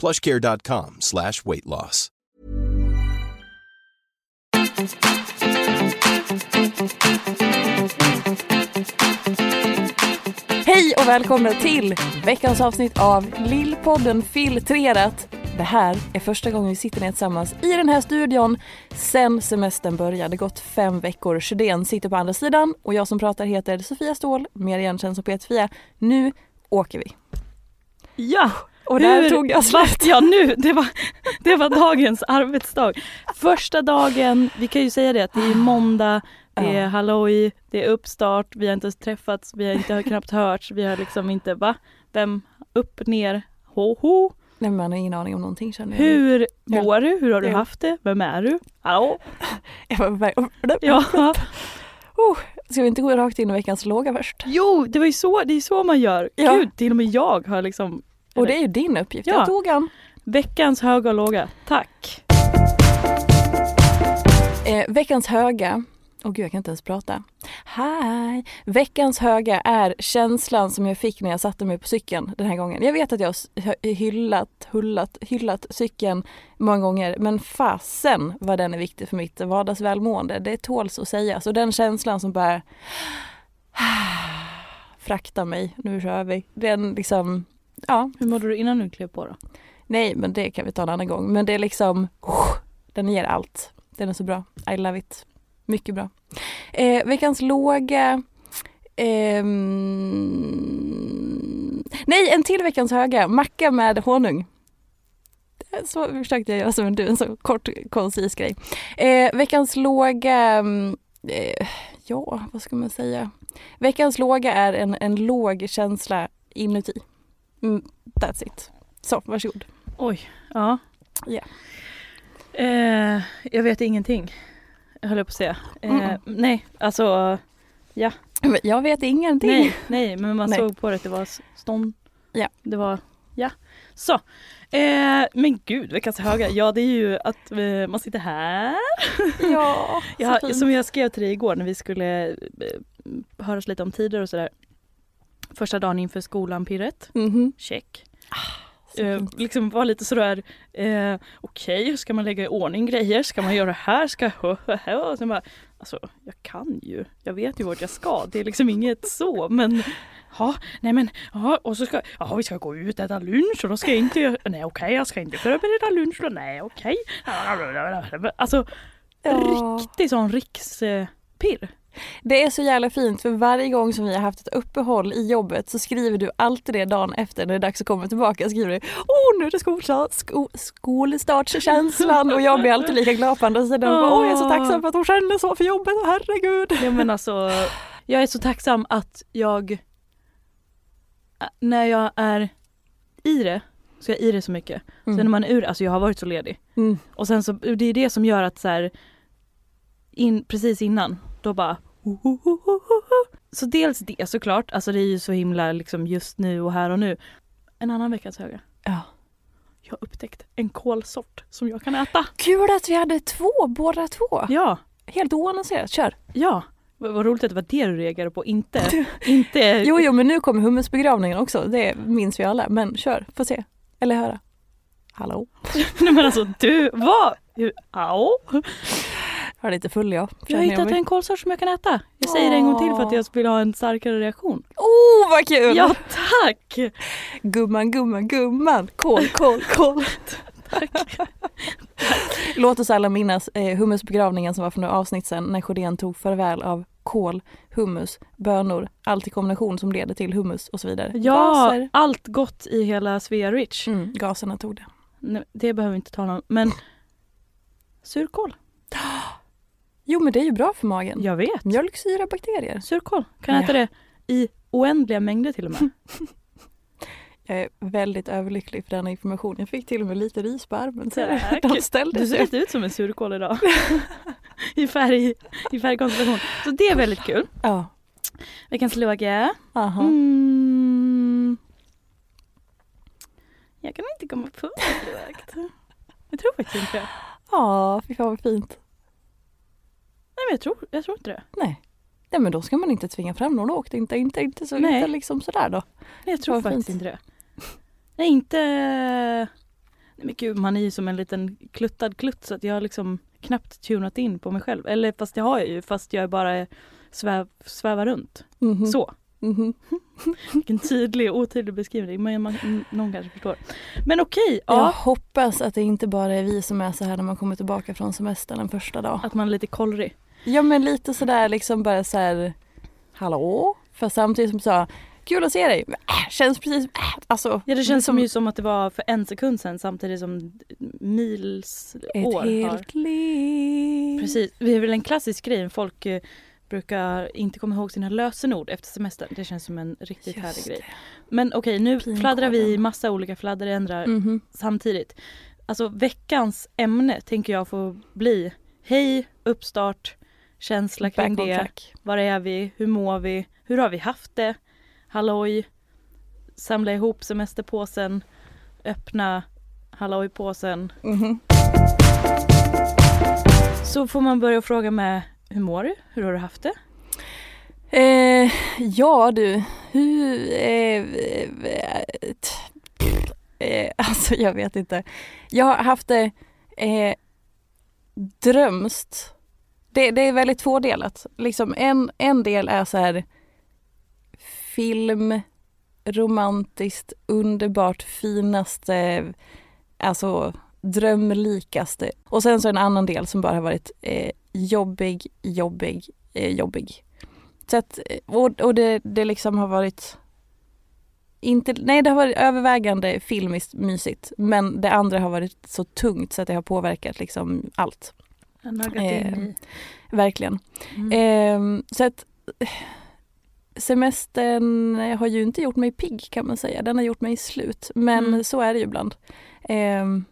plushcare.com slash weight loss. Hej och välkomna till veckans avsnitt av Lillpodden Filtrerat. Det här är första gången vi sitter ner tillsammans i den här studion sen semestern började. Det gått fem veckor. Sjödén sitter på andra sidan och jag som pratar heter Sofia Ståhl, mer igenkänd som Peter-Fia. Nu åker vi. Ja! Och där tog jag slut. jag nu? Det var, det var dagens arbetsdag. Första dagen, vi kan ju säga det att det är måndag, det är Ja. halloj, det är uppstart, vi har inte ens träffats, vi har inte knappt hörts, vi har liksom inte, va? Vem? Upp, ner, ho, ho. Nej, man har ingen aning om någonting känner jag. Hur Ja. mår du? Hur har du Jo. haft det? Vem är du? Hallå? Jag var på väg- Ja. Oh, ska vi inte gå rakt in i veckans låga först? Jo, det var ju så, det är så man gör. Ja. Gud, till och med jag har liksom Och det är ju din uppgift. Ja. Jag tog han. veckans höga och låga. Tack. Eh, veckans höga, åh gud jag kan inte ens prata. Hej! Veckans höga är känslan som jag fick när jag satte mig på cykeln den här gången. Jag vet att jag har hyllat, hullat, hyllat cykeln många gånger men fasen vad den är viktig för mitt vardagsvälmående. Det tåls att sägas och den känslan som bara frakta mig, nu kör vi. Den liksom, ja, Hur mådde du innan du klev på då? nej men det kan vi ta en annan gång. Men det är liksom, den ger allt. Den är så bra. I love it. Mycket bra. Eh, veckans låga. ehm, nej, en till veckans höga. Macka med honung. Så försökte jag göra som du, en så kort koncis grej. Eh, veckans låga, mm, eh, ja vad ska man säga? Veckans låga är en, en låg känsla inuti. Mm, that's it. Så, varsågod. Oj, ja. Ja. Eh, jag vet ingenting. Jag höll på att säga. Eh, Mm. Nej, alltså Men Jag vet ingenting. nej, nej, men man Nej. såg på det att det var stånd. Ja. Det var, ja. Så. Eh, men gud, veckans höga. Ja, det är ju att eh, man sitter här. Ja, så Ja, fint. som jag skrev till dig igår när vi skulle eh, höras lite om tider och sådär. Första dagen inför skolan pirret. Mhm. Check. Så Eh, liksom var lite sådär, eh, okej, ska man lägga i ordning grejer? Ska man göra det här? Ska jag... Och sen bara, alltså jag kan ju, jag vet ju vart jag ska. Det är liksom inget så, men Ja, nej men, ja och så ska, ja vi ska gå ut och äta lunch och då ska jag inte, nej okej jag ska inte förbereda lunch då, nej okej. Alltså Ja. riktig sån rikspirr. Det är så jävla fint för varje gång som vi har haft ett uppehåll i jobbet så skriver du alltid det dagen efter när det är dags att komma tillbaka. Skriver du Åh nu är det skolstart, sko, skolstartskänslan och jag blir alltid lika glad på andra sidan. Åh jag är så tacksam för att hon känner så för jobbet, herregud. Ja men alltså, jag är så tacksam att jag, när jag är i det, så jag är i det så mycket. Sen när man är ur alltså jag har varit så ledig. Mm. Och sen så, det är det som gör att så här, in, precis innan, då bara Så dels det såklart, alltså det är ju så himla liksom just nu och här och nu. En annan veckas höga. Ja. Jag har upptäckt en kålsort som jag kan äta. Kul att vi hade två, båda två. Ja, Helt oannonserat, kör. ja. Vad vad roligt att det var det du reagerade på, inte... inte Jo, jo, men nu kommer hummusbegravningen också. Det minns vi alla. Men kör, få se. Eller höra. Hallå? Nej men alltså du, vad? Au. Jag är lite full jag. Jag har hittat en kålsort som jag kan äta. Jag säger det en gång till för att jag vill ha en starkare reaktion. Oh vad kul! Ja tack! Gumman, gumman, gumman. Kål, kål, kål. Låt oss alla minnas eh, hummusbegravningen som var för några avsnitt sedan när Sjödén tog farväl av kål, hummus, bönor, allt i kombination som leder till hummus och så vidare. Ja, Gaser. allt gott i hela Svea Rich. Mm, gaserna tog det. Nej, Det behöver vi inte tala om. Men surkål, Jo men det är ju bra för magen. jag vet. Mjölksyra, bakterier. Surkål, kan Ja. äta det i oändliga mängder till och med. Jag är väldigt överlycklig för denna information. Jag fick till och med lite ris på armen. Så de ställde Du ser lite ut som en surkål idag. I färg, i färgkonstellation. Så det är väldigt kul. Ja. Veckans låga. Mm. Jag kan inte komma på något direkt. Jag tror faktiskt inte det. Ja, fy fan vad fint. Nej men jag tror, jag tror inte det. Nej. Nej men då ska man inte tvinga fram någon lågt. Inte, inte, inte, så, Nej. inte liksom sådär då. Nej, jag tror Vad faktiskt fint. inte det. Nej inte... Nej men gud man är ju som en liten kluttad klutt så att jag har liksom knappt tunat in på mig själv. Eller fast det har jag ju fast jag bara sväv, svävar runt. Mhm. Så. Mhm. Vilken tydlig och otydlig beskrivning men man, någon kanske förstår. Men okej, Jag ja. hoppas att det inte bara är vi som är så här när man kommer tillbaka från semestern en första dag. Att man är lite kollrig. Ja men lite sådär liksom bara så här. Hallå? För samtidigt som sa Kul att se dig. Äh, känns precis, äh, alltså. Ja det känns som som ju som att det var för en sekund sedan samtidigt som mils ett år har helt liv. Precis, det är väl en klassisk grej. Folk eh, brukar inte komma ihåg sina lösenord efter semestern. Det känns som en riktigt Just härlig det. grej. Men okej, nu Pinkoden. fladdrar vi i massa olika fladderändrar Mhm. samtidigt. Alltså veckans ämne tänker jag få bli Hej, uppstart, känsla kring Back det. Var är vi? Hur mår vi? Hur har vi haft det? Halloj, samla ihop semesterpåsen, öppna hallojpåsen. Mhm. Så får man börja fråga med Hur mår du? Hur har du haft det? Eh, ja du, hur... Eh, eh, eh, alltså jag vet inte. Jag har haft det eh, drömst. Det, det är väldigt tvådelat. Liksom en, en del är så här film, romantiskt, underbart, finaste, alltså drömlikaste. Och sen så en annan del som bara har varit eh, jobbig, jobbig, eh, jobbig. Så att, eh, och, och det, det liksom har varit inte, nej det har varit övervägande filmiskt mysigt men det andra har varit så tungt så att det har påverkat liksom allt. Jag har naggat in i. Verkligen. Mm. Ehm, så att eh, semestern har ju inte gjort mig pigg kan man säga. Den har gjort mig slut. Men Mm. så är det ju ibland. Ehm,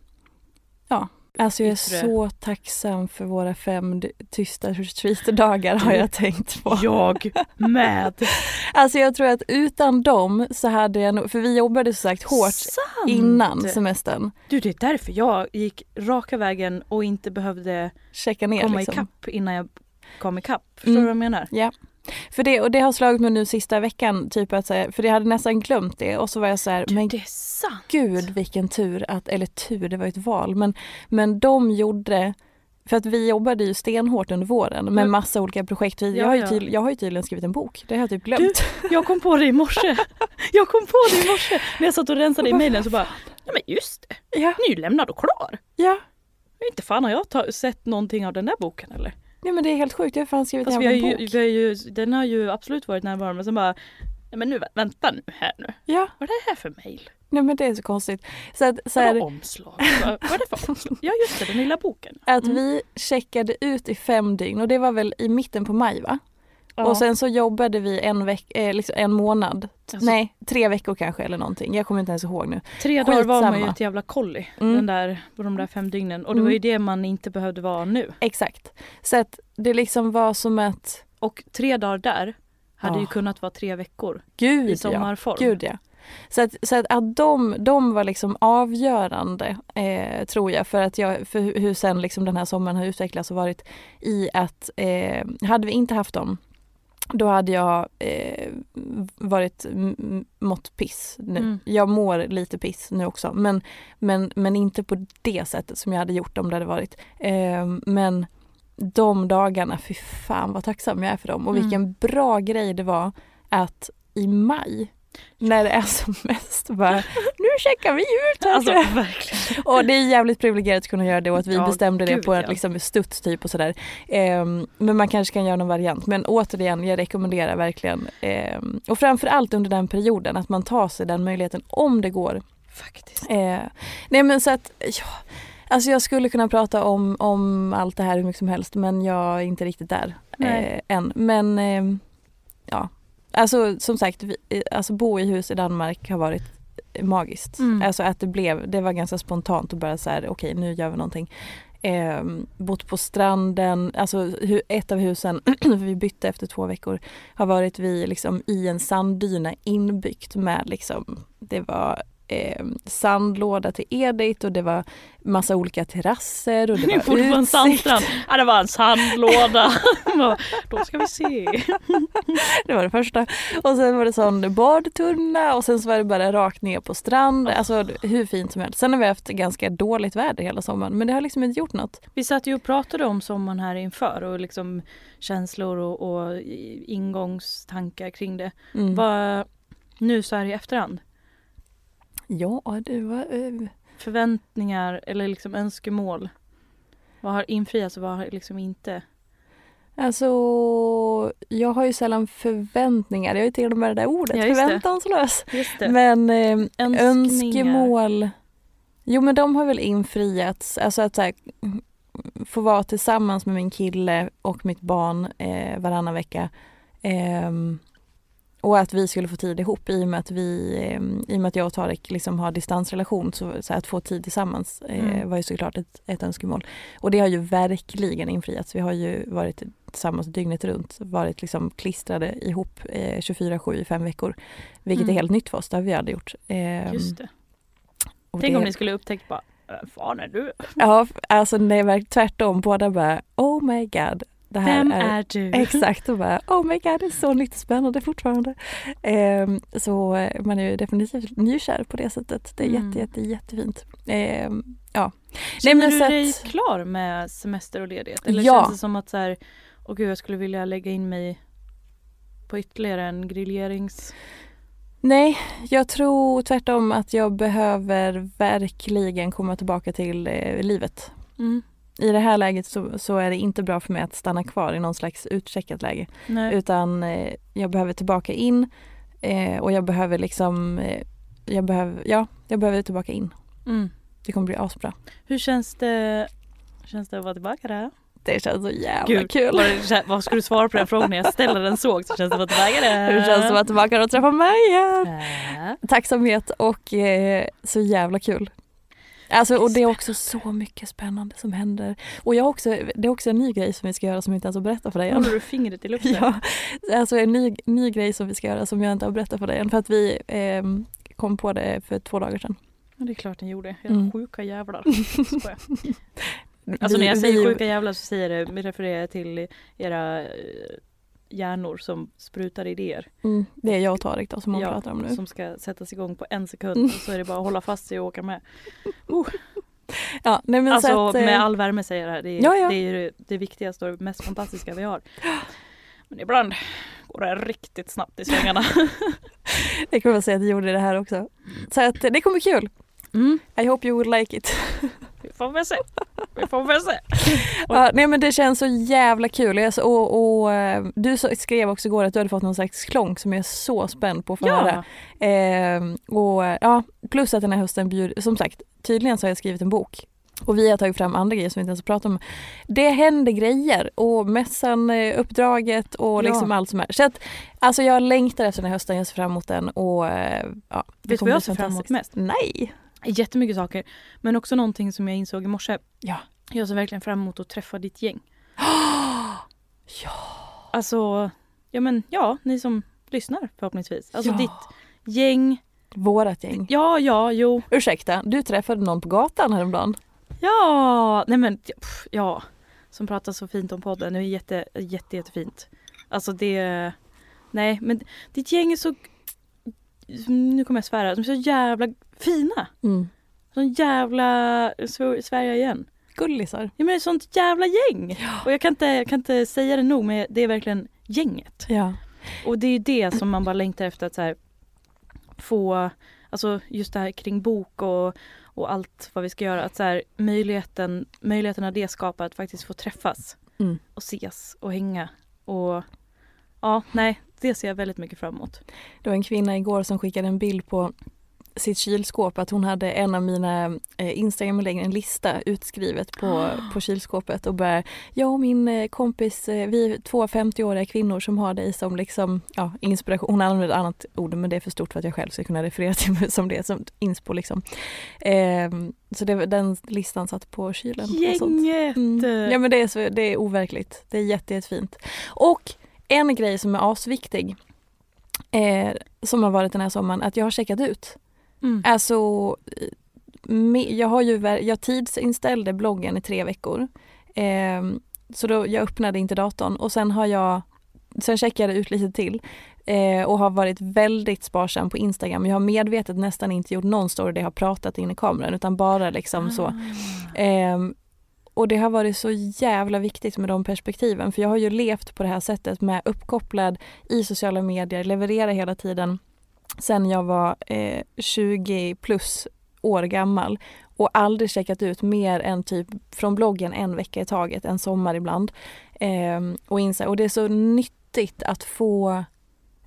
ja, alltså jag är så tacksam för våra fem tysta retreat-dagar har jag tänkt på. Jag med! Alltså jag tror att utan dem så hade jag nog, för vi jobbade så sagt hårt Sant. innan semestern. Du det är därför jag gick raka vägen och inte behövde Checka ner komma liksom. ikapp innan jag kom ikapp. Förstår Mm. du vad jag menar? Ja. För det, och det har slagit mig nu sista veckan, typ att för jag hade nästan glömt det och så var jag så här, Du, men det är sant! gud vilken tur att, eller tur, det var ju ett val, men, men de gjorde för att vi jobbade ju stenhårt under våren med massa olika projekt. Jag har, ju ja. tydl, jag har ju tydligen skrivit en bok, det har jag typ glömt. Jag kom på det i morse. Jag kom på det i morse när jag satt och rensade i mejlen så bara, ja men just det, ja, nylämnad och klar. ja. Inte fan har jag ta- sett någonting av den där boken eller? Nej men det är helt sjukt, jag har fan skrivit Fast en jävla ju, bok. vi har ju, den har ju absolut varit närvarande men sen bara, nej men nu vä- vänta nu här nu. Ja, Vad är det här för mejl? nej men det är så konstigt. Så att, så Vadå här, omslag? Vad, vad är det för omslag? Ja just det, den lilla boken. att Mm. vi checkade ut i fem dygn och det var väl i mitten på maj va? Ja. Och sen så jobbade vi en, veck, eh, liksom en månad. Alltså- Nej, tre veckor kanske eller någonting. Jag kommer inte ens ihåg nu. Tre dagar var man ju ett jävla kolli Mm. den där, på de där fem dygnen och det var ju det man inte behövde vara nu. Exakt. Så att det liksom var som att, Och tre dagar där hade ju Ja. kunnat vara tre veckor gud i ja. sommarform. Gud ja. så att, så att, att de, de var liksom avgörande eh, tror jag för, att jag, för hur sen liksom den här sommaren har utvecklats och varit i att eh, hade vi inte haft dem då hade jag eh, varit mått piss nu. Mm. Jag mår lite piss nu också men, men, men inte på det sättet som jag hade gjort om det hade varit. Eh, men de dagarna, fy fan vad tacksam jag är för dem och mm. vilken bra grej det var att i maj när det är som mest bara, nu checkar vi ut. Alltså, verkligen. Och det är jävligt privilegierat att kunna göra det och att vi ja, bestämde det på en ja. liksom, studs typ och sådär. Um, men man kanske kan göra någon variant. Men återigen, jag rekommenderar verkligen um, och framförallt under den perioden att man tar sig den möjligheten om det går. Faktiskt. Uh, nej men så att, ja. Alltså jag skulle kunna prata om, om allt det här hur mycket som helst men jag är inte riktigt där eh, än. Men eh, ja, Alltså som sagt, vi, alltså bo i hus i Danmark har varit magiskt. Mm. Alltså att det blev, det var ganska spontant och bara så här, okej okay, nu gör vi någonting. Eh, bott på stranden, alltså ett av husen, vi bytte efter två veckor, har varit vi liksom i en sanddyna inbyggt med liksom, det var eh, sandlåda till Edith och det var massa olika terrasser och det var utsikt. en sandstrand. Ja det var en sandlåda. Då ska vi se. det var det första. Och sen var det sån badtunna och sen så var det bara rakt ner på strand. Alltså hur fint som helst. Sen har vi haft ganska dåligt väder hela sommaren men det har liksom inte gjort något. Vi satt ju och pratade om sommaren här inför och liksom känslor och, och ingångstankar kring det. Mm. Vad, nu så här i efterhand, Ja, det var... Uh... Förväntningar eller liksom önskemål. Vad har infriats och vad har liksom inte? Alltså, jag har ju sällan förväntningar. Jag ju till och med det där ordet, ja, förväntanslös. Men eh, önskemål. Jo men de har väl infriats. Alltså att så här, få vara tillsammans med min kille och mitt barn eh, varannan vecka. Eh, och att vi skulle få tid ihop i och med att, vi, i och med att jag och Tarek liksom har distansrelation så, så att få tid tillsammans eh, mm. var ju såklart ett, ett önskemål. Och det har ju verkligen infriats. Vi har ju varit tillsammans dygnet runt, varit liksom klistrade ihop eh, 24-7 i fem veckor. Vilket mm. är helt nytt för oss, det har vi aldrig gjort. Eh, Just det. Tänk det, om ni skulle upptäckt bara, fan är du? Ja, alltså nej, tvärtom. Båda bara, oh my god, det här Vem är, är, du? Exakt och bara oh my god det är så nytt och spännande fortfarande. Eh, så man är ju definitivt nykär på det sättet. Det är mm. jätte, jätte, jättefint. Eh, ja. Känner Nej, du dig att... klar med semester och ledighet? Eller ja. känns det som att så här, åh gud jag skulle vilja lägga in mig på ytterligare en griljerings... Nej, jag tror tvärtom att jag behöver verkligen komma tillbaka till eh, livet. Mm i det här läget så, så, är det inte bra för mig att stanna kvar i någon slags utcheckat läge. Nej. Utan eh, jag behöver tillbaka in eh, och jag behöver liksom, eh, jag behöver, ja, jag behöver tillbaka in. Mm. Det kommer bli asbra. Hur känns det, känns det att vara tillbaka där? Det känns så jävla Gud, kul. Vad, vad ska du svara på den frågan när jag ställer den så? Så känns det att vara tillbaka där? Hur känns det att vara tillbaka och träffa mig igen? Äh. Tacksamhet och eh, så jävla kul. Alltså, och det är också så mycket spännande som händer. Och jag också, det är också en ny grej som vi ska göra som jag inte ens har berättat för dig än. Håller du fingret i luften? Ja, alltså en ny, ny grej som vi ska göra som jag inte har berättat för dig än. För att vi eh, kom på det för två dagar sedan. Ja, det är klart ni gjorde. Era mm. sjuka jävlar. Alltså när jag säger sjuka jävlar så säger det, refererar jag till era eh, hjärnor som sprutar idéer. Mm, det är jag och Tarek då som hon ja, pratar om nu. Som ska sättas igång på en sekund mm. och så är det bara att hålla fast sig och åka med. Uh. Ja, nej men alltså att, med eh, all värme säger jag det här. Det är, ja, ja. det, är det, det viktigaste och mest fantastiska vi har. Men ibland går det riktigt snabbt i svängarna. det kan man säga att det gjorde det här också. Så att det kommer kul. Mm. I hope you would like it. Vi får väl se. Vi får väl se. ja, nej men det känns så jävla kul. Och, och, och, eh, du skrev också igår att du hade fått någon slags klonk som jag är så spänd på att få ja. höra. Eh, och, ja, plus att den här hösten bjuder, som sagt, tydligen så har jag skrivit en bok och vi har tagit fram andra grejer som vi inte ens har pratat om. Det händer grejer och mässan, eh, uppdraget och liksom ja. allt som är. Så att, alltså jag längtar efter den här hösten, jag ser fram emot den och eh, ja. Vet du vad jag ser fram emot mest? Nej! Jättemycket saker. Men också någonting som jag insåg i morse. Ja. Jag ser verkligen fram emot att träffa ditt gäng. ja! Alltså, ja men ja, ni som lyssnar förhoppningsvis. Alltså ja. ditt gäng, Vårat gäng. Ja, ja, jo. Ursäkta, du träffade någon på gatan häromdagen. Ja, nej men pff, ja. Som pratar så fint om podden. Det är jätte, jätte, jättefint. Alltså det, nej men ditt gäng är så, nu kommer jag svära, de är så jävla fina. Mm. Sån jävla, Sverige igen. Gullisar. Ja men det är sånt jävla gäng. Och jag kan, inte, jag kan inte säga det nog men det är verkligen gänget. Ja. Och det är ju det som man bara längtar efter att så här, få, alltså just det här kring bok och, och allt vad vi ska göra. Att så här, möjligheten, möjligheterna det skapar att faktiskt få träffas Mm. och ses och hänga. Och ja, nej, det ser jag väldigt mycket fram emot. Det var en kvinna igår som skickade en bild på sitt kylskåp att hon hade en av mina eh, Instagram-inlägg, en lista utskrivet på, på kylskåpet och började, jag och min eh, kompis, eh, vi är två 50-åriga kvinnor som har dig som liksom, ja, inspiration. Hon använde ett annat ord men det är för stort för att jag själv ska kunna referera till mig som det, som inspo liksom. Eh, så det, den listan satt på kylen. Gänget! Mm. Ja men det är, så, det är overkligt. Det är jätte, jättefint. Och en grej som är asviktig eh, som har varit den här sommaren, att jag har checkat ut. Mm. Alltså, eh, jag har ju jag tidsinställde bloggen i tre veckor. Eh, så då, jag öppnade inte datorn och sen har jag Sen checkade jag ut lite till eh, och har varit väldigt sparsam på Instagram. Jag har medvetet nästan inte gjort någon story där jag har pratat in i kameran utan bara liksom så. Och det har varit så jävla viktigt med de perspektiven för jag har ju levt på det här sättet med uppkopplad i sociala medier, leverera hela tiden sen jag var eh, 20 plus år gammal och aldrig checkat ut mer än typ från bloggen en vecka i taget, en sommar ibland. Eh, och, inse, och det är så nyttigt att få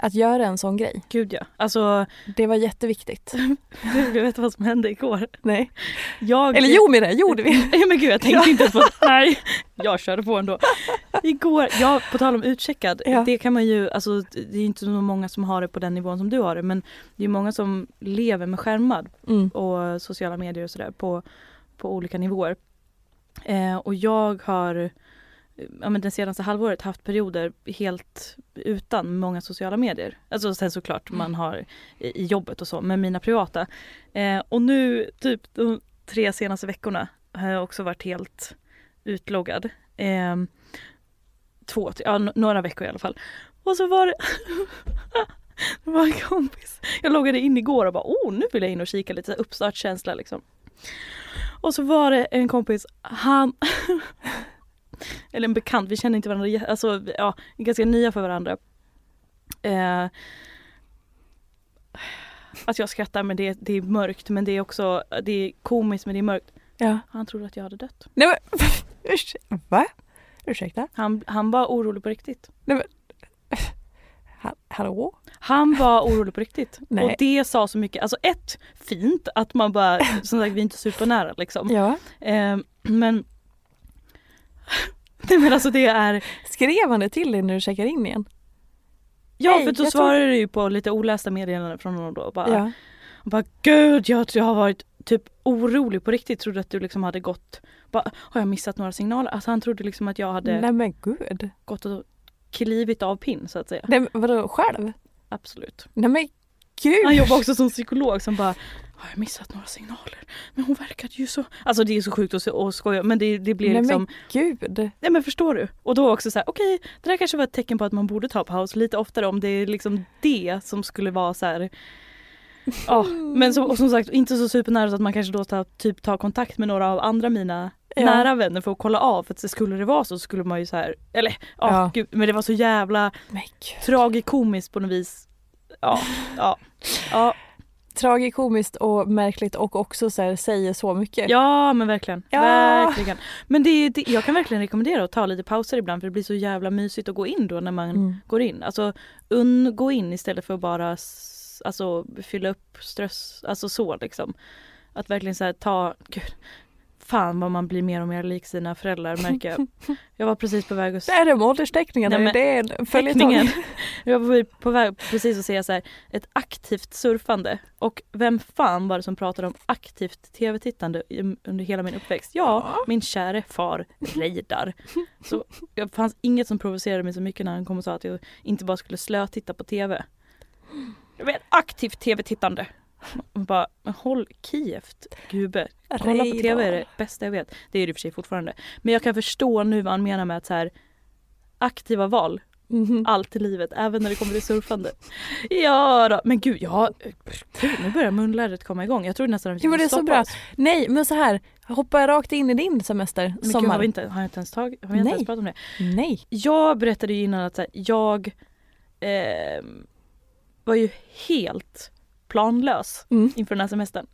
att göra en sån grej. Gud ja. Alltså, Det var jätteviktigt. du vet vad som hände igår? Nej. Jag... Eller jo med det gjorde vi. Ja men gud jag tänkte inte ens på Nej, jag körde på ändå. Igår, ja på tal om utcheckad, Ja. det kan man ju, alltså det är inte så många som har det på den nivån som du har det men det är många som lever med skärmar Mm. och sociala medier och sådär på, på olika nivåer. Eh, och jag har ja, men det senaste halvåret haft perioder helt utan många sociala medier. Alltså sen såklart man har i, i jobbet och så, men mina privata. Eh, och nu typ de tre senaste veckorna har jag också varit helt utloggad. Eh, två, ja, några veckor i alla fall. Och så var det det var en kompis. Jag loggade in igår och bara oh nu vill jag in och kika lite uppstartskänsla liksom. Och så var det en kompis, han eller en bekant, vi känner inte varandra, alltså ja, ganska nya för varandra. Eh, att jag skrattar men det, det är mörkt men det är också, det är komiskt men det är mörkt. Ja. Han trodde att jag hade dött. Nej men, va? Ursäkta? Han, han var orolig på riktigt. Ha, hallå? Han var orolig på riktigt. Nej. Och det sa så mycket. Alltså ett, fint att man bara, som sagt vi är inte supernära liksom. Ja. Eh, men Nej men alltså det är, Skrev han det till dig när du checkar in igen? ja Nej, för då jag svarade du ju på lite olästa meddelanden från honom då. Bara, Ja. och bara gud jag, jag har varit typ orolig på riktigt. Trodde att du liksom hade gått, bara, har jag missat några signaler? Alltså han trodde liksom att jag hade Nej men gud. gått och klivit av pinn så att säga. Nej, men vadå själv? Absolut. Nej men gud. Han jobbar också som psykolog som bara har jag missat några signaler? Men hon verkade ju så... Alltså det är så sjukt att, att skoja men det, det blir Nej liksom... men gud. Nej men förstår du? Och då också så här, okej det där kanske var ett tecken på att man borde ta paus lite oftare om det är liksom det som skulle vara så här. Ja, men som, och som sagt inte så supernära så att man kanske då tar, typ tar kontakt med några av andra mina Ja. nära vänner för att kolla av för att skulle det vara så skulle man ju så här, eller ja, Ja. Gud, men det var så jävla tragikomiskt på något vis. Ja, ja, ja, Tragikomiskt och märkligt och också så här, säger så mycket. ja men verkligen. Ja. verkligen. Men det, det, jag kan verkligen rekommendera att ta lite pauser ibland för det blir så jävla mysigt att gå in då när man Mm. går in. Alltså un, gå in istället för att bara alltså, fylla upp stress, alltså så liksom. Att verkligen så här, ta, gud, fan vad man blir mer och mer lik sina föräldrar märker jag. Jag var precis på väg att Det är de åldersteckningarna, Nej, men det är en följetong. Jag var på- väg precis att säga så här, ett aktivt surfande. Och vem fan var det som pratade om aktivt tv-tittande under hela min uppväxt? Ja, min käre far Reidar. Så det fanns inget som provocerade mig så mycket när han kom och sa att jag inte bara skulle slötitta på tv. Jag vet, aktivt tv-tittande. Man bara, men håll kieft gubbe. Kolla på tv är det bästa jag vet. Det är det i och för sig fortfarande. Men jag kan förstå nu vad han menar med att så här aktiva val, Mhm. allt i livet, även när det kommer till surfande. Ja då. men gud, ja, gud, nu börjar munlädret komma igång. Jag trodde nästan att vi det är så stoppa bra. oss. Nej men så här, hoppa rakt in i din semester, Men gud, sommar. har vi inte, har jag inte ens tagit, har vi inte Nej. ens pratat om det? Nej. Jag berättade ju innan att här, jag eh, var ju helt planlös Mm. inför den här semestern.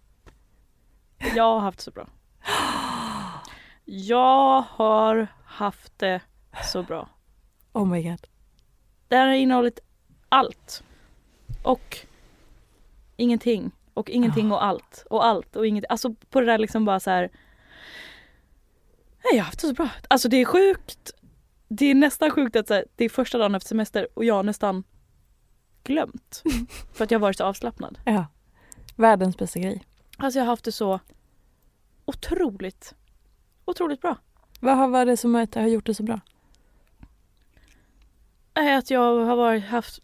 Jag har haft så bra. Jag har haft det så bra. Oh my god. Det här har innehållit allt. Och ingenting. Och ingenting och allt. Och allt och ingenting. Alltså på det där liksom bara så här. Nej jag har haft det så bra. Alltså det är sjukt. Det är nästan sjukt att här, det är första dagen efter semester och jag har nästan glömt. För att jag har varit så avslappnad. Ja. Världens bästa grej. Alltså jag har haft det så otroligt, otroligt bra. Vad varit det som har gjort det så bra? Att jag har varit, haft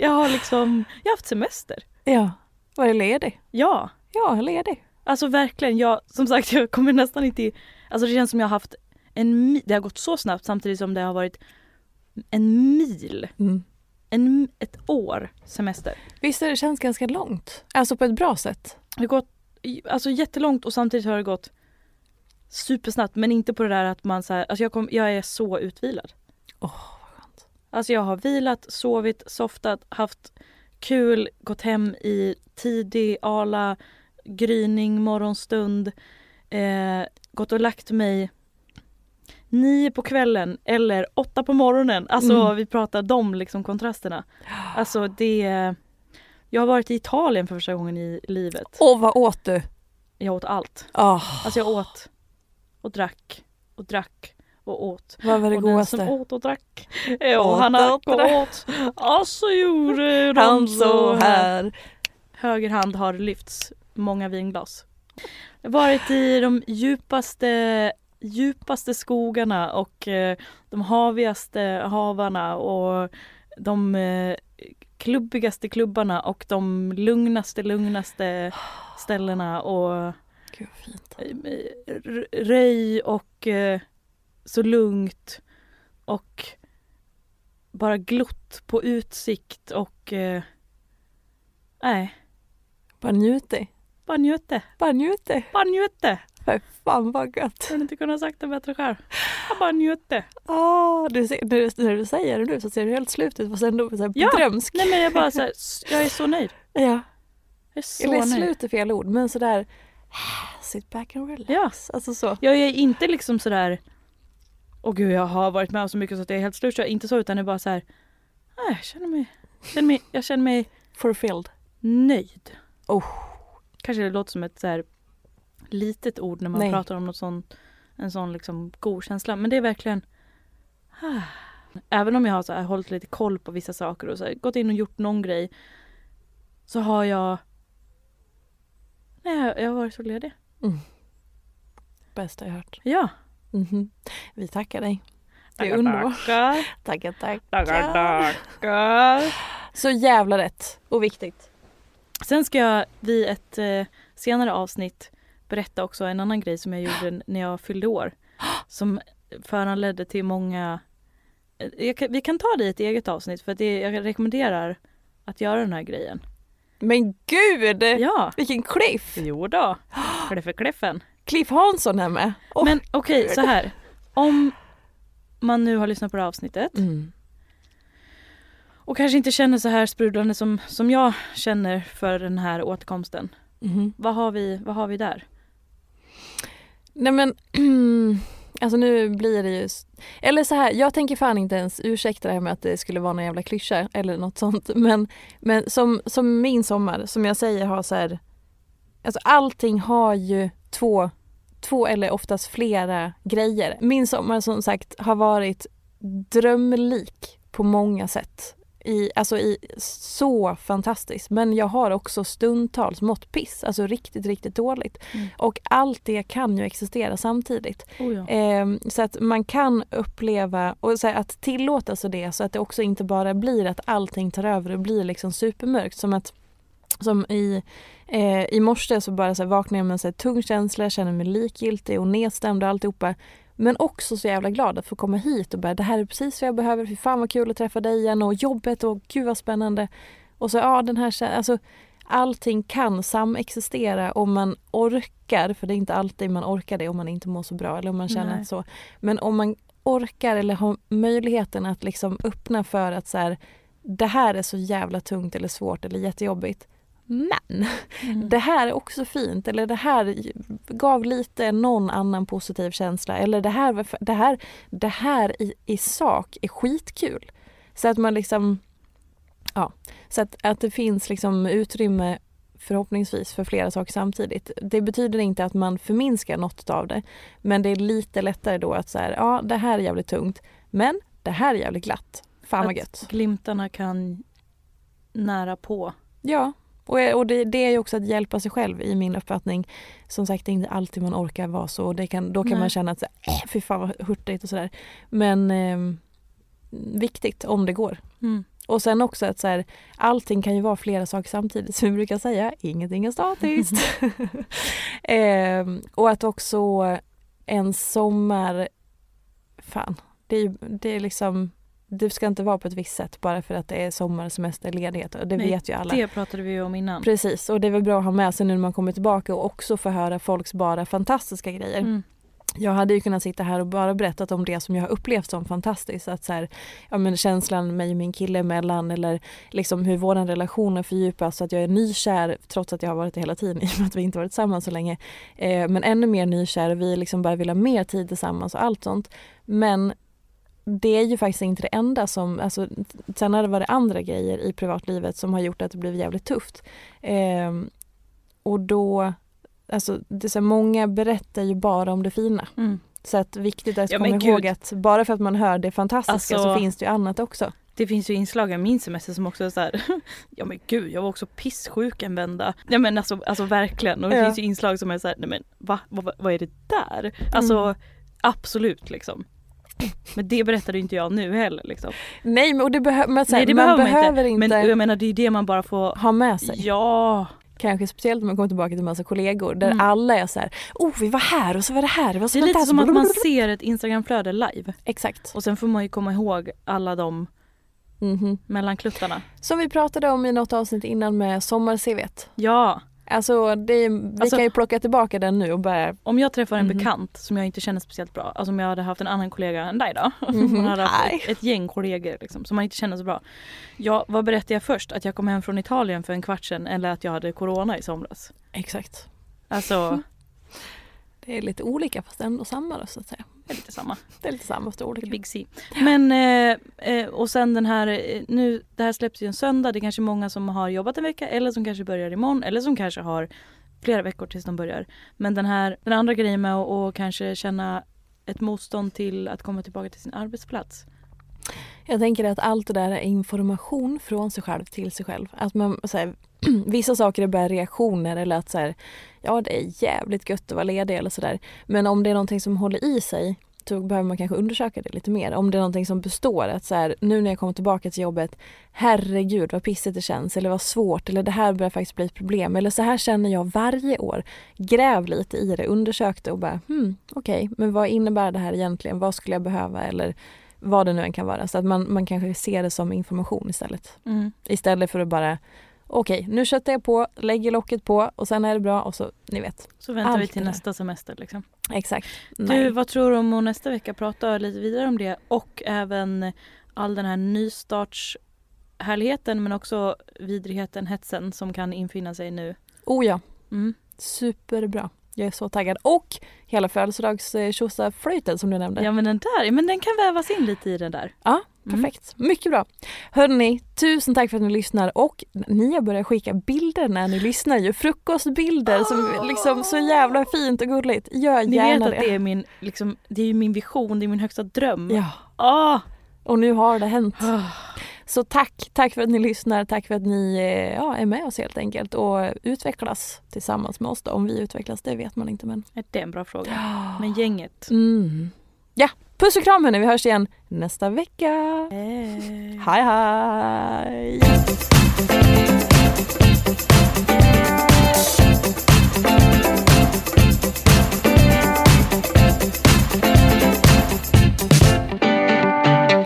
Jag har liksom, jag har haft semester. Ja. Var det ledig? Ja, Ja, ledig. alltså verkligen. Jag, som sagt, jag kommer nästan inte i, Alltså det känns som jag har haft en Det har gått så snabbt samtidigt som det har varit en mil, Mm. en, ett år semester. Visst det känns ganska långt? Alltså på ett bra sätt. Det har gått alltså jättelångt och samtidigt har det gått supersnabbt men inte på det där att man så här, alltså jag, kom, jag är så utvilad. Åh, vad skönt. Alltså jag har vilat, sovit, softat, haft kul, gått hem i tidig ala, gryning, morgonstund, eh, gått och lagt mig nio på kvällen eller åtta på morgonen. Alltså Mm. vi pratar de liksom kontrasterna. Alltså det Jag har varit i Italien för första gången i livet. Åh, vad åt du? Jag åt allt. Åh, Alltså jag åt och drack och drack och åt. vad var det och den som åt och drack. Ja, Åt han och drack och åt. Alltså gjorde de Han så här. Höger hand har lyfts många vinglas. Jag har varit i de djupaste, djupaste skogarna och eh, de havigaste havarna och de eh, klubbigaste klubbarna och de lugnaste, lugnaste ställena och Gud fint. eh, röj och så lugnt och bara glott på utsikt och nej, Bara njuter. bara njöte, Bara njuter. bara njöte. För fan vad gött. Jag hade inte kunnat sagt det bättre själv. Jag bara njöte. Åh, du ser, du, när du säger det nu så ser du helt slut ut fast ändå så här Ja. drömsk. Nej men jag bara så här, jag är så nöjd. Ja. Jag är så Eller nöjd. slut är fel ord men sådär sit back and relax. Ja. Alltså så. Jag är inte liksom sådär Åh gud jag har varit med om så mycket så att jag är helt slut. Jag är inte så utan det är bara så här. Nej, jag känner mig, känner mig, jag känner mig Fulfilled. nöjd. Oh. Kanske det låter som ett så här litet ord när man Nej. pratar om något sånt, en sån liksom god känsla. Men det är verkligen ah. Även om jag har så här, hållit lite koll på vissa saker och så här, gått in och gjort någon grej så har jag Nej, jag, har varit så ledig. Bästa jag hört. Ja. Mhm. Vi tackar dig. Det är underbart. tackar. Tackar, tackar. Så jävla rätt och viktigt. Sen ska jag vid ett eh, senare avsnitt berätta också en annan grej som jag gjorde när jag fyllde år. Som föranledde till många... kan, vi kan ta det i ett eget avsnitt för att det, jag rekommenderar att göra den här grejen. Men gud! Ja, Vilken cliff! jo då. Kleffe kläffen. Cliff Hansson är med. Åh, Men okej, så här. Om man nu har lyssnat på det här avsnittet Mm. och kanske inte känner så här sprudlande som, som jag känner för den här återkomsten. Mhm. Vad har vi, vad har vi där? Nej men, alltså nu blir det ju... Eller så här, jag tänker fan inte ens ursäkta det här med att det skulle vara någon jävla klyscha eller något sånt. Men, men som, som min sommar, som jag säger har så här... Alltså allting har ju två, två eller oftast flera grejer. Min sommar som sagt har varit drömlik på många sätt i, alltså i så fantastiskt. Men jag har också stundtals mått piss, alltså riktigt, riktigt dåligt. Mm. Och allt det kan ju existera samtidigt. Oh ja. Ehm, så att man kan uppleva och så här, att tillåta sig det så att det också inte bara blir att allting tar över och blir liksom supermörkt. Som att som i, eh, i morse så bara så här vaknade jag med en så här tung känsla, känner mig likgiltig och nedstämd och alltihopa. Men också så jävla glad att få komma hit och bara det här är precis vad jag behöver, fy fan vad kul att träffa dig igen och jobbet och gud vad spännande. Och så ja den här alltså allting kan samexistera om man orkar, för det är inte alltid man orkar det om man inte mår så bra eller om man känner Nej. så. Men om man orkar eller har möjligheten att liksom öppna för att så här, det här är så jävla tungt eller svårt eller jättejobbigt. Men Mm. det här är också fint eller det här gav lite någon annan positiv känsla eller det här, det här, det här i, i sak är skitkul. Så att man liksom, ja, så att, att det finns liksom utrymme förhoppningsvis för flera saker samtidigt. Det betyder inte att man förminskar något av det. Men det är lite lättare då att säga, ja det här är jävligt tungt men det här är jävligt glatt. Fan vad gött. Glimtarna kan nära på. Ja, och, och det, det är ju också att hjälpa sig själv i min uppfattning. Som sagt, det är inte alltid man orkar vara så. Det kan, då kan Nej. man känna att äh, fy fan vad hurtigt och sådär. Men ehm, viktigt om det går. Mm. Och sen också att så här, allting kan ju vara flera saker samtidigt. Som vi brukar säga, ingenting är statiskt. Ehm, och att också en sommar, fan, det är det är liksom det ska inte vara på ett visst sätt bara för att det är sommar, semester, ledighet. Och det Nej, vet ju alla. Det pratade vi ju om innan. Precis, och det är väl bra att ha med sig nu när man kommer tillbaka och också få höra folks bara fantastiska grejer. Mm. Jag hade ju kunnat sitta här och bara berättat om det som jag har upplevt som fantastiskt. Att så här, ja, men känslan mig och min kille emellan eller liksom hur vår relation har fördjupats så att jag är nykär trots att jag har varit det hela tiden i och med att vi inte varit tillsammans så länge. Eh, men ännu mer nykär och vi liksom bara vill ha mer tid tillsammans och allt sånt. Men det är ju faktiskt inte det enda som, alltså, sen har det varit andra grejer i privatlivet som har gjort att det blivit jävligt tufft. Ehm, och då, alltså det är så här, många berättar ju bara om det fina. Mm. Så att viktigt att Ja, komma ihåg gud. att bara för att man hör det fantastiska Alltså- så finns det ju annat också. Det finns ju inslag av min semester som också är så här, ja men gud jag var också pissjuk en vända. Ja men alltså, alltså verkligen och det Ja. finns ju inslag som är så här, nej men va, vad, vad är det där? Alltså Mm. absolut liksom. Men det berättade inte jag nu heller liksom. Nej men och det behö- men, så här, Nej det man behöver man inte. inte, Men jag menar det är det man bara får ha med sig. Ja, Kanske speciellt om man kommer tillbaka till massa kollegor där Mm. alla är så här, oh vi var här och så var det här, det var så det är lite fantastiskt." som att man ser ett instagramflöde live. Exakt. Och sen får man ju komma ihåg alla de Mhm. mellankluttarna. Som vi pratade om i något avsnitt innan med sommar-CVt. Ja, Alltså, det vi Alltså- kan ju plocka tillbaka den nu och bara om jag träffar en Mhm. bekant som jag inte känner speciellt bra, alltså om jag hade haft en annan kollega än dig då. Mhm. Man hade haft ett, ett gäng kollegor liksom, som man inte känner så bra. Ja, vad berättade jag först? Att jag kom hem från Italien för en kvart sedan eller att jag hade corona i somras? Exakt. Alltså, Det är lite olika fast ändå samma då, så att säga. Det är lite samma. Det är lite samma olika. Big C. Men eh, eh, och sen den här, eh, nu, det här släpps ju en söndag. Det är kanske många som har jobbat en vecka eller som kanske börjar imorgon eller som kanske har flera veckor tills de börjar. Men den här, den andra grejen med att och kanske känna ett motstånd till att komma tillbaka till sin arbetsplats. Jag tänker att allt det där är information från sig själv till sig själv. Att man, så här, vissa saker är bara reaktioner eller att så här, ja det är jävligt gött att vara ledig eller sådär. Men om det är någonting som håller i sig så behöver man kanske undersöka det lite mer. Om det är någonting som består, att så här, nu när jag kommer tillbaka till jobbet, herregud vad pissigt det känns eller vad svårt eller det här börjar faktiskt bli ett problem eller så här känner jag varje år. Gräv lite i det, undersök det och bara hmm, okej, men vad innebär det här egentligen? Vad skulle jag behöva eller vad det nu än kan vara. Så att man, man kanske ser det som information istället. Mm. Istället för att bara okej, nu köttar jag på, lägger locket på och sen är det bra och så, ni vet. Så väntar Allt vi till nästa semester. Liksom. Exakt. Du, Nej. vad tror du om att nästa vecka prata lite vidare om det och även all den här nystartshärligheten men också vidrigheten, hetsen som kan infinna sig nu. Oh ja, Mm. superbra. Jag är så taggad. Och hela födelsedags flöjten som du nämnde. Ja men den där, men den kan vävas in lite i den där. Ja, Mm. perfekt. Mycket bra. Hörni, tusen tack för att ni lyssnar och ni har börjat skicka bilder när ni lyssnar ju. Frukostbilder som liksom så jävla fint och gulligt. Gör Ni gärna vet att det är min, liksom, det är min vision, det är min högsta dröm. Ja, Ah! och nu har det hänt. Ah. Så tack, tack för att ni lyssnar, tack för att ni eh, ja, är med oss helt enkelt och utvecklas tillsammans med oss. Då. Om vi utvecklas, det vet man inte men. Det är en bra fråga. Men gänget. Mm. Ja, puss och kram hörni, vi hörs igen nästa vecka. Hej hej!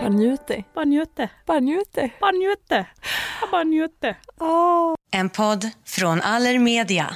Bara njuter. Bara njuter. Bara njuter. Bara njuter. Jag bara njuter. Åh. En podd från Allermedia.